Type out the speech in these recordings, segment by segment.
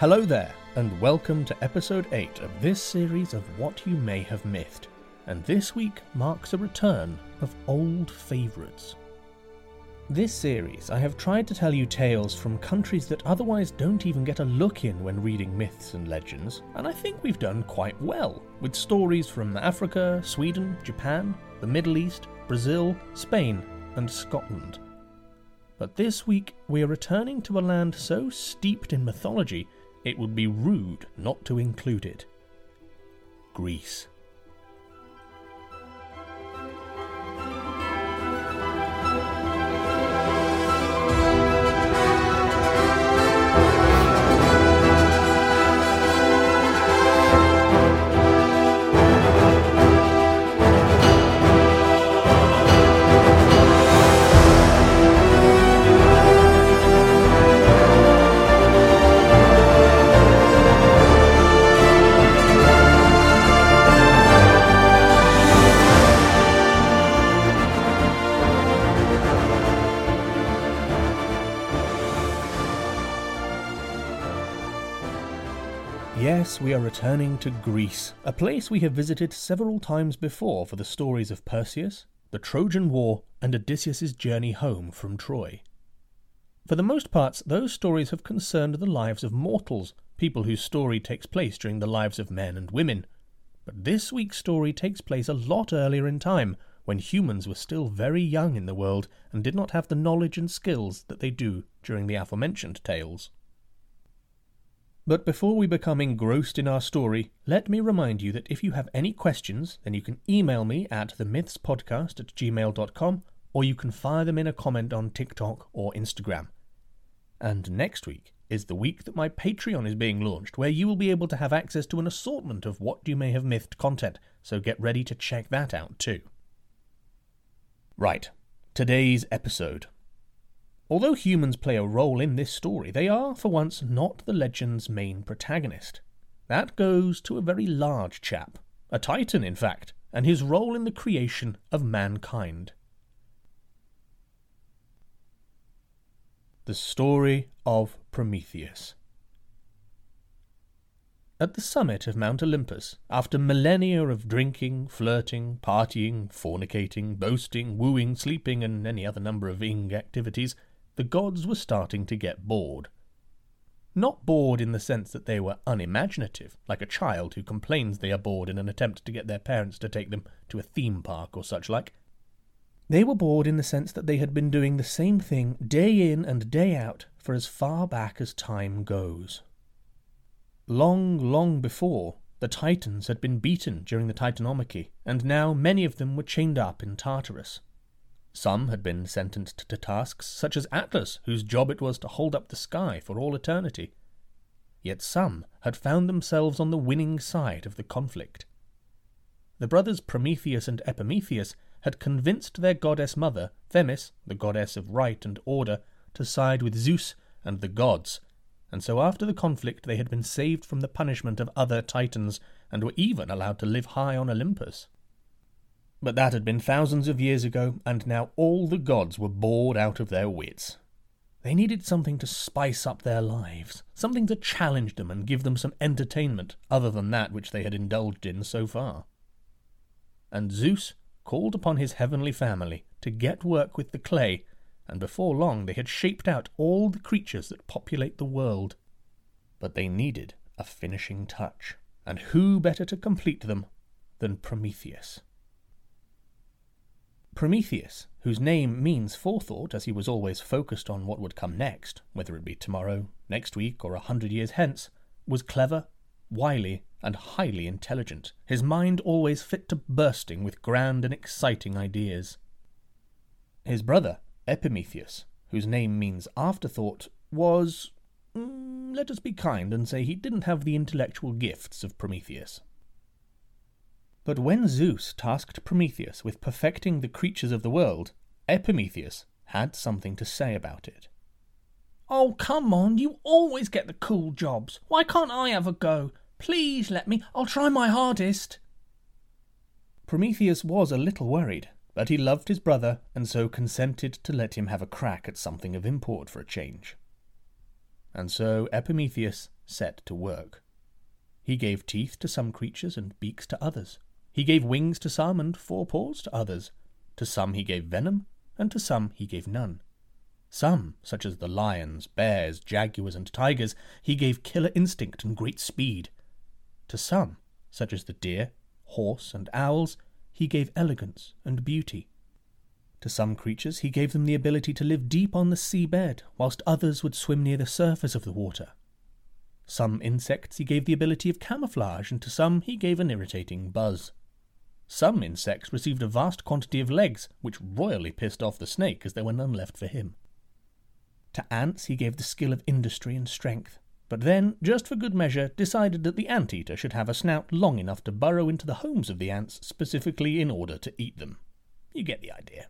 Hello there, and welcome to episode 8 of this series of What You May Have Mythed. And this week marks a return of old favourites. This series, I have tried to tell you tales from countries that otherwise don't even get a look in when reading myths and legends, and I think we've done quite well, with stories from Africa, Sweden, Japan, the Middle East, Brazil, Spain, and Scotland. But this week, we are returning to a land so steeped in mythology, it would be rude not to include it Greece. Are returning to Greece, a place we have visited several times before for the stories of Perseus, the Trojan War, and Odysseus' journey home from Troy. For the most part, those stories have concerned the lives of mortals, people whose story takes place during the lives of men and women. But this week's story takes place a lot earlier in time, when humans were still very young in the world and did not have the knowledge and skills that they do during the aforementioned tales. But before we become engrossed in our story, let me remind you that if you have any questions, then you can email me at themythspodcast at gmail.com or you can fire them in a comment on TikTok or Instagram. And next week is the week that my Patreon is being launched, where you will be able to have access to an assortment of what you may have mythed content, so get ready to check that out too. Right, today's episode. Although humans play a role in this story, they are, for once, not the legend's main protagonist. That goes to a very large chap, a titan, in fact, and his role in the creation of mankind. The Story of Prometheus. At the summit of Mount Olympus, after millennia of drinking, flirting, partying, fornicating, boasting, wooing, sleeping, and any other number of ing activities, the gods were starting to get bored. Not bored in the sense that they were unimaginative, like a child who complains they are bored in an attempt to get their parents to take them to a theme park or such like. They were bored in the sense that they had been doing the same thing day in and day out for as far back as time goes. Long, long before, the Titans had been beaten during the Titanomachy, and now many of them were chained up in Tartarus. Some had been sentenced to tasks such as Atlas, whose job it was to hold up the sky for all eternity. Yet some had found themselves on the winning side of the conflict. The brothers Prometheus and Epimetheus had convinced their goddess mother, Themis, the goddess of right and order, to side with Zeus and the gods, and so after the conflict they had been saved from the punishment of other titans and were even allowed to live high on Olympus. But that had been thousands of years ago, and now all the gods were bored out of their wits. They needed something to spice up their lives, something to challenge them and give them some entertainment other than that which they had indulged in so far. And Zeus called upon his heavenly family to get work with the clay, and before long they had shaped out all the creatures that populate the world. But they needed a finishing touch, and who better to complete them than Prometheus? Prometheus, whose name means forethought as he was always focused on what would come next, whether it be tomorrow, next week, or a hundred years hence, was clever, wily, and highly intelligent, his mind always fit to bursting with grand and exciting ideas. His brother, Epimetheus, whose name means afterthought, was. Mm, let us be kind and say he didn't have the intellectual gifts of Prometheus. But when Zeus tasked Prometheus with perfecting the creatures of the world, Epimetheus had something to say about it. Oh, come on, you always get the cool jobs. Why can't I have a go? Please let me, I'll try my hardest. Prometheus was a little worried, but he loved his brother and so consented to let him have a crack at something of import for a change. And so Epimetheus set to work. He gave teeth to some creatures and beaks to others. He gave wings to some and four paws to others. To some he gave venom, and to some he gave none. Some, such as the lions, bears, jaguars, and tigers, he gave killer instinct and great speed. To some, such as the deer, horse, and owls, he gave elegance and beauty. To some creatures he gave them the ability to live deep on the sea bed, whilst others would swim near the surface of the water. Some insects he gave the ability of camouflage, and to some he gave an irritating buzz. Some insects received a vast quantity of legs, which royally pissed off the snake as there were none left for him. To ants he gave the skill of industry and strength, but then, just for good measure, decided that the ant-eater should have a snout long enough to burrow into the homes of the ants specifically in order to eat them. You get the idea.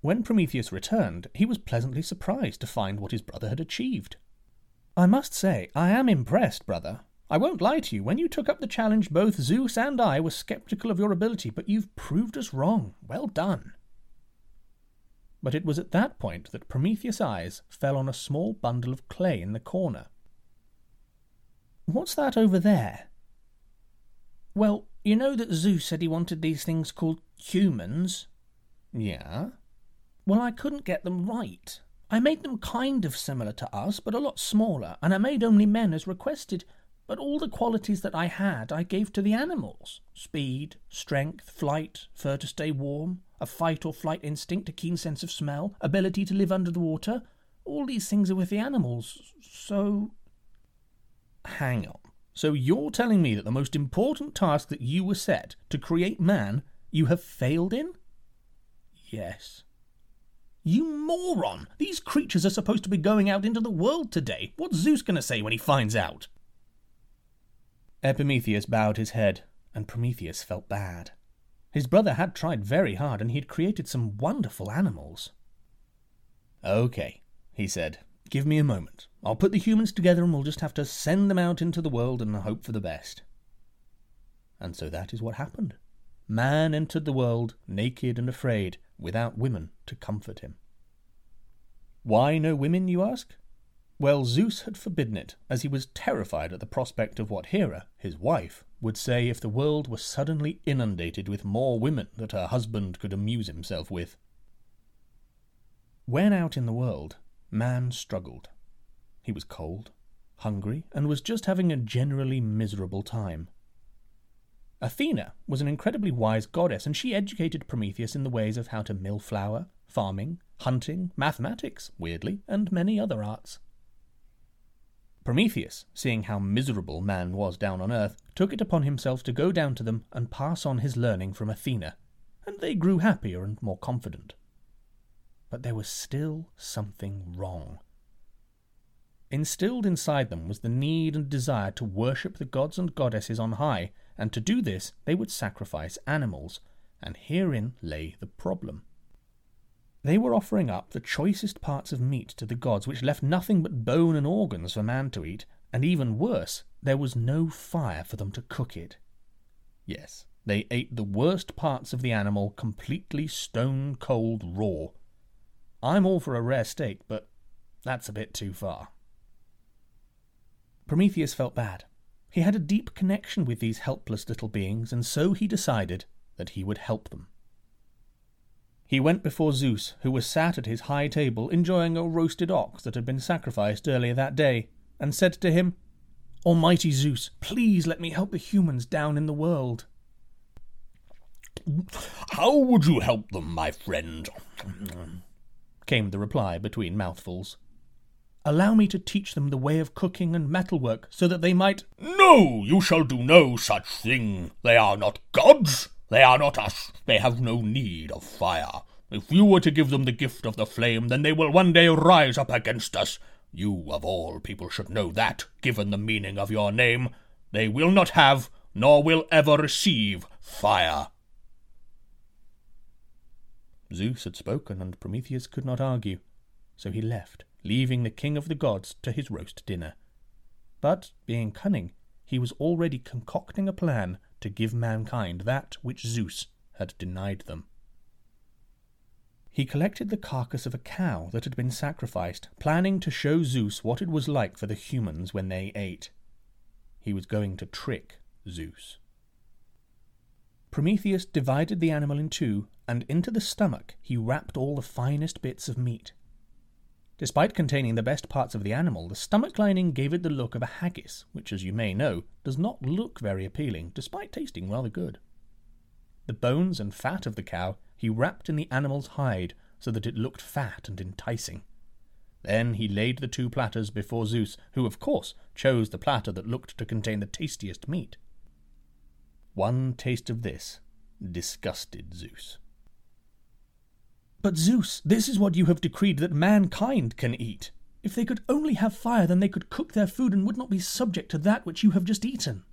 When Prometheus returned, he was pleasantly surprised to find what his brother had achieved. I must say, I am impressed, brother. I won't lie to you, when you took up the challenge, both Zeus and I were skeptical of your ability, but you've proved us wrong. Well done. But it was at that point that Prometheus' eyes fell on a small bundle of clay in the corner. What's that over there? Well, you know that Zeus said he wanted these things called humans? Yeah? Well, I couldn't get them right. I made them kind of similar to us, but a lot smaller, and I made only men as requested. But all the qualities that I had I gave to the animals speed, strength, flight, fur to stay warm, a fight or flight instinct, a keen sense of smell, ability to live under the water. All these things are with the animals, so. Hang on. So you're telling me that the most important task that you were set to create man, you have failed in? Yes. You moron! These creatures are supposed to be going out into the world today. What's Zeus going to say when he finds out? Epimetheus bowed his head, and Prometheus felt bad. His brother had tried very hard, and he had created some wonderful animals. Okay, he said. Give me a moment. I'll put the humans together and we'll just have to send them out into the world and hope for the best. And so that is what happened. Man entered the world naked and afraid, without women to comfort him. Why no women, you ask? Well, Zeus had forbidden it, as he was terrified at the prospect of what Hera, his wife, would say if the world were suddenly inundated with more women that her husband could amuse himself with. When out in the world, man struggled. He was cold, hungry, and was just having a generally miserable time. Athena was an incredibly wise goddess, and she educated Prometheus in the ways of how to mill flour, farming, hunting, mathematics, weirdly, and many other arts. Prometheus, seeing how miserable man was down on earth, took it upon himself to go down to them and pass on his learning from Athena, and they grew happier and more confident. But there was still something wrong. Instilled inside them was the need and desire to worship the gods and goddesses on high, and to do this they would sacrifice animals, and herein lay the problem. They were offering up the choicest parts of meat to the gods, which left nothing but bone and organs for man to eat, and even worse, there was no fire for them to cook it. Yes, they ate the worst parts of the animal completely stone cold raw. I'm all for a rare steak, but that's a bit too far. Prometheus felt bad. He had a deep connection with these helpless little beings, and so he decided that he would help them. He went before Zeus, who was sat at his high table enjoying a roasted ox that had been sacrificed earlier that day, and said to him, Almighty Zeus, please let me help the humans down in the world. How would you help them, my friend? came the reply between mouthfuls. Allow me to teach them the way of cooking and metalwork, so that they might. No, you shall do no such thing. They are not gods. They are not us. They have no need of fire. If you were to give them the gift of the flame, then they will one day rise up against us. You, of all people, should know that, given the meaning of your name. They will not have, nor will ever receive, fire. Zeus had spoken, and Prometheus could not argue, so he left, leaving the king of the gods to his roast dinner. But, being cunning, he was already concocting a plan to give mankind that which Zeus had denied them. He collected the carcass of a cow that had been sacrificed, planning to show Zeus what it was like for the humans when they ate. He was going to trick Zeus. Prometheus divided the animal in two, and into the stomach he wrapped all the finest bits of meat. Despite containing the best parts of the animal, the stomach lining gave it the look of a haggis, which, as you may know, does not look very appealing, despite tasting rather good. The bones and fat of the cow he wrapped in the animal's hide so that it looked fat and enticing. Then he laid the two platters before Zeus, who, of course, chose the platter that looked to contain the tastiest meat. One taste of this disgusted Zeus. But Zeus, this is what you have decreed that mankind can eat. If they could only have fire, then they could cook their food and would not be subject to that which you have just eaten.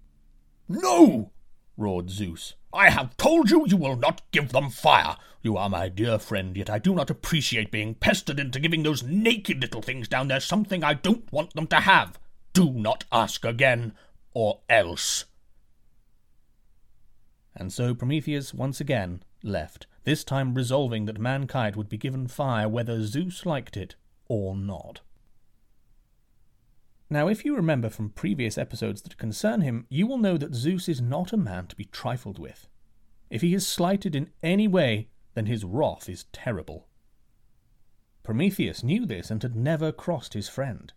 No! roared Zeus. I have told you you will not give them fire. You are my dear friend, yet I do not appreciate being pestered into giving those naked little things down there something I don't want them to have. Do not ask again, or else. And so Prometheus once again left, this time resolving that mankind would be given fire whether Zeus liked it or not. Now, if you remember from previous episodes that concern him, you will know that Zeus is not a man to be trifled with. If he is slighted in any way, then his wrath is terrible. Prometheus knew this and had never crossed his friend.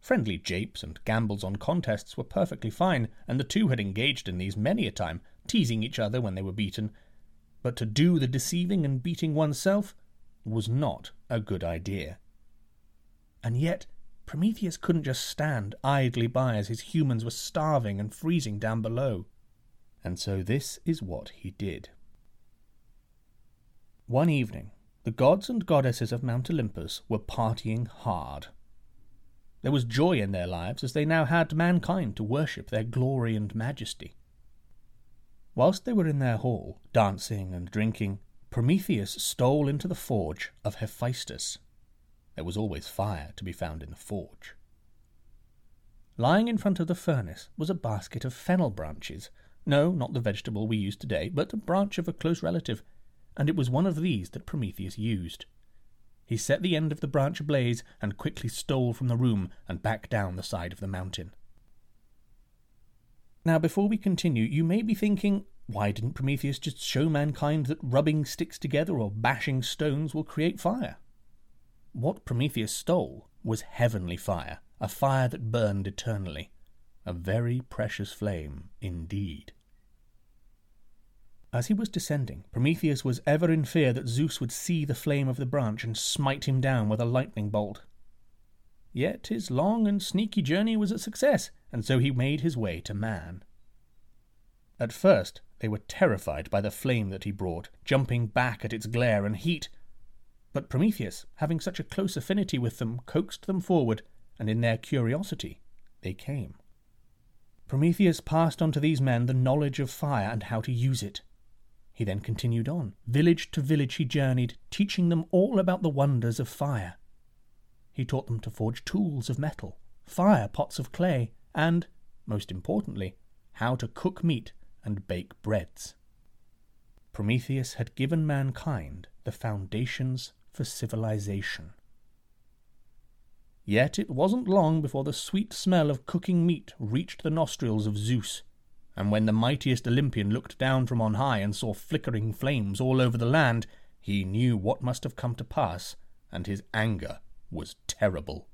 Friendly japes and gambles on contests were perfectly fine, and the two had engaged in these many a time, teasing each other when they were beaten. But to do the deceiving and beating oneself was not a good idea. And yet Prometheus couldn't just stand idly by as his humans were starving and freezing down below. And so this is what he did. One evening, the gods and goddesses of Mount Olympus were partying hard. There was joy in their lives as they now had mankind to worship their glory and majesty. Whilst they were in their hall, dancing and drinking, Prometheus stole into the forge of Hephaestus, there was always fire to be found in the forge. Lying in front of the furnace was a basket of fennel branches. No, not the vegetable we use today, but a branch of a close relative, and it was one of these that Prometheus used. He set the end of the branch ablaze and quickly stole from the room and back down the side of the mountain. Now, before we continue, you may be thinking, why didn't Prometheus just show mankind that rubbing sticks together or bashing stones will create fire? What Prometheus stole was heavenly fire, a fire that burned eternally. A very precious flame indeed. As he was descending, Prometheus was ever in fear that Zeus would see the flame of the branch and smite him down with a lightning bolt. Yet his long and sneaky journey was a success, and so he made his way to man. At first, they were terrified by the flame that he brought, jumping back at its glare and heat, but Prometheus, having such a close affinity with them, coaxed them forward, and in their curiosity they came. Prometheus passed on to these men the knowledge of fire and how to use it. He then continued on. Village to village he journeyed, teaching them all about the wonders of fire. He taught them to forge tools of metal, fire pots of clay, and, most importantly, how to cook meat and bake breads. Prometheus had given mankind the foundations for civilization. Yet it wasn't long before the sweet smell of cooking meat reached the nostrils of Zeus, and when the mightiest Olympian looked down from on high and saw flickering flames all over the land, he knew what must have come to pass, and his anger was terrible.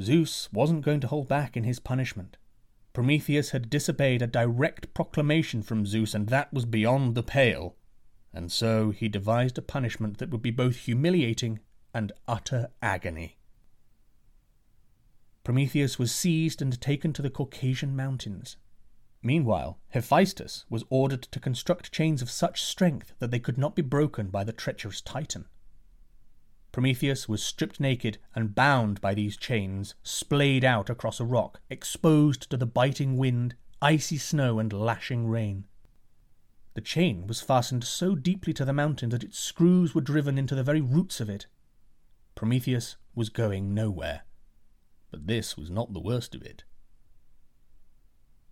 Zeus wasn't going to hold back in his punishment. Prometheus had disobeyed a direct proclamation from Zeus, and that was beyond the pale and so he devised a punishment that would be both humiliating and utter agony. Prometheus was seized and taken to the Caucasian mountains. Meanwhile, Hephaestus was ordered to construct chains of such strength that they could not be broken by the treacherous Titan. Prometheus was stripped naked and bound by these chains, splayed out across a rock, exposed to the biting wind, icy snow, and lashing rain. The chain was fastened so deeply to the mountain that its screws were driven into the very roots of it. Prometheus was going nowhere. But this was not the worst of it.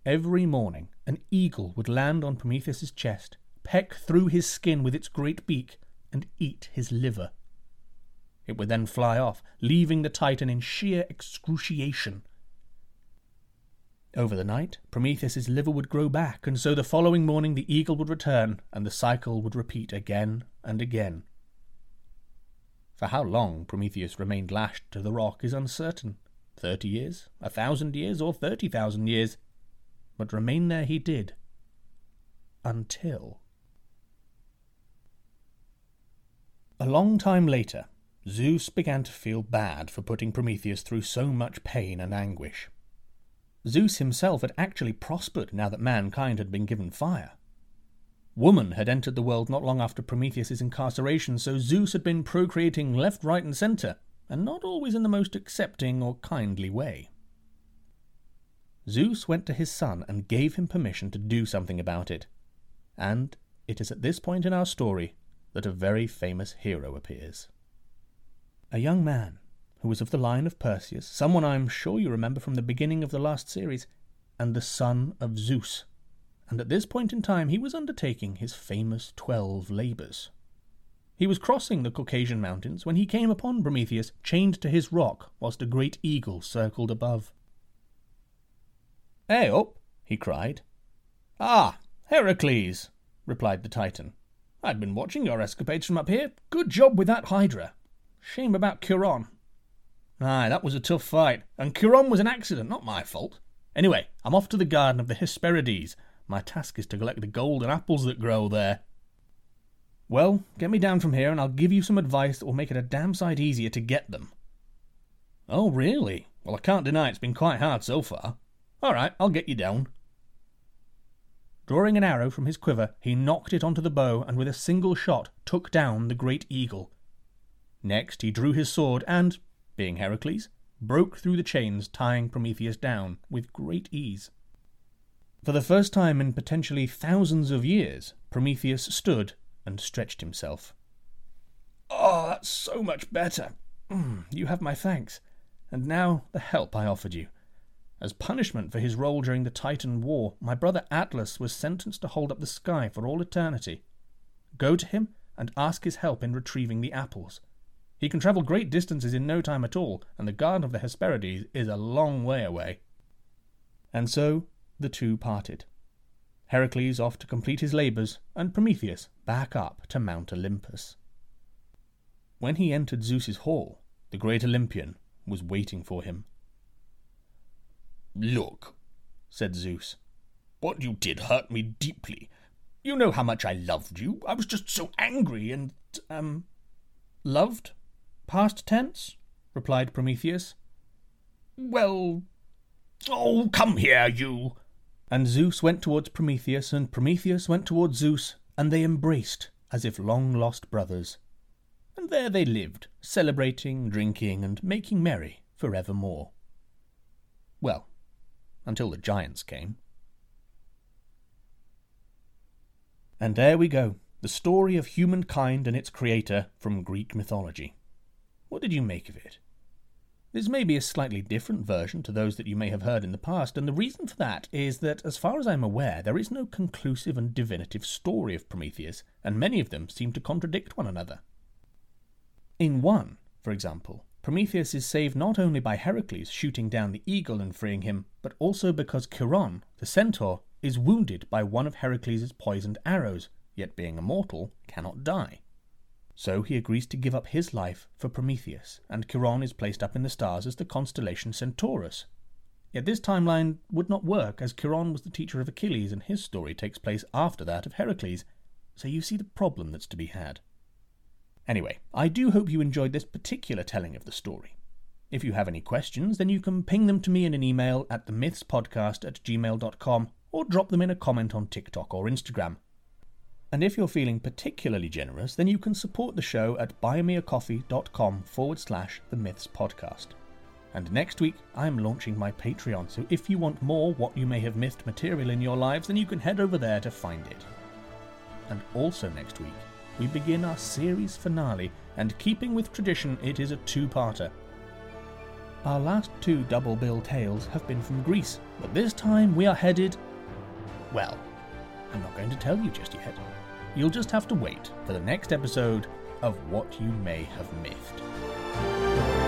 Every morning, an eagle would land on Prometheus's chest, peck through his skin with its great beak, and eat his liver. It would then fly off, leaving the Titan in sheer excruciation. Over the night, Prometheus's liver would grow back, and so the following morning the eagle would return, and the cycle would repeat again and again. For how long Prometheus remained lashed to the rock is uncertain thirty years, a thousand years, or thirty thousand years. But remain there he did. Until. A long time later, Zeus began to feel bad for putting Prometheus through so much pain and anguish. Zeus himself had actually prospered now that mankind had been given fire. Woman had entered the world not long after Prometheus's incarceration, so Zeus had been procreating left, right, and centre, and not always in the most accepting or kindly way. Zeus went to his son and gave him permission to do something about it. And it is at this point in our story that a very famous hero appears. A young man who was of the line of Perseus, someone I'm sure you remember from the beginning of the last series, and the son of Zeus and at this point in time he was undertaking his famous twelve labours. He was crossing the Caucasian mountains when he came upon Prometheus chained to his rock whilst a great eagle circled above. Hey up! he cried. Ah, Heracles, replied the Titan. I'd been watching your escapades from up here. Good job with that Hydra. Shame about Chiron. Aye, that was a tough fight, and Chiron was an accident, not my fault. Anyway, I'm off to the garden of the Hesperides, my task is to collect the golden apples that grow there. Well, get me down from here and I'll give you some advice that will make it a damn sight easier to get them. Oh, really? Well, I can't deny it's been quite hard so far. All right, I'll get you down. Drawing an arrow from his quiver, he nocked it onto the bow and with a single shot took down the great eagle. Next, he drew his sword and, being Heracles, broke through the chains tying Prometheus down with great ease. For the first time in potentially thousands of years, Prometheus stood and stretched himself. Oh, that's so much better. Mm, you have my thanks. And now the help I offered you. As punishment for his role during the Titan War, my brother Atlas was sentenced to hold up the sky for all eternity. Go to him and ask his help in retrieving the apples. He can travel great distances in no time at all, and the Garden of the Hesperides is a long way away. And so the two parted. Heracles off to complete his labours, and Prometheus back up to Mount Olympus. When he entered Zeus's hall, the great Olympian was waiting for him. Look, said Zeus, what you did hurt me deeply. You know how much I loved you. I was just so angry and, um. Loved? Past tense? replied Prometheus. Well. Oh, come here, you. And Zeus went towards Prometheus, and Prometheus went towards Zeus, and they embraced as if long lost brothers. And there they lived, celebrating, drinking, and making merry for evermore. Well, until the giants came. And there we go, the story of humankind and its creator from Greek mythology. What did you make of it? This may be a slightly different version to those that you may have heard in the past, and the reason for that is that, as far as I'm aware, there is no conclusive and definitive story of Prometheus, and many of them seem to contradict one another. In one, for example, Prometheus is saved not only by Heracles shooting down the eagle and freeing him, but also because Chiron, the centaur, is wounded by one of Heracles' poisoned arrows, yet being immortal, cannot die. So he agrees to give up his life for Prometheus, and Chiron is placed up in the stars as the constellation Centaurus. Yet this timeline would not work, as Chiron was the teacher of Achilles, and his story takes place after that of Heracles, so you see the problem that's to be had. Anyway, I do hope you enjoyed this particular telling of the story. If you have any questions, then you can ping them to me in an email at themythspodcast at gmail.com or drop them in a comment on TikTok or Instagram. And if you're feeling particularly generous, then you can support the show at buymeacoffee.com forward slash the Myths Podcast. And next week, I'm launching my Patreon, so if you want more What You May Have Mythed material in your lives, then you can head over there to find it. And also next week, we begin our series finale, and keeping with tradition, it is a two parter. Our last two double bill tales have been from Greece, but this time we are headed. Well, I'm not going to tell you just yet. You'll just have to wait for the next episode of What You May Have Mythed.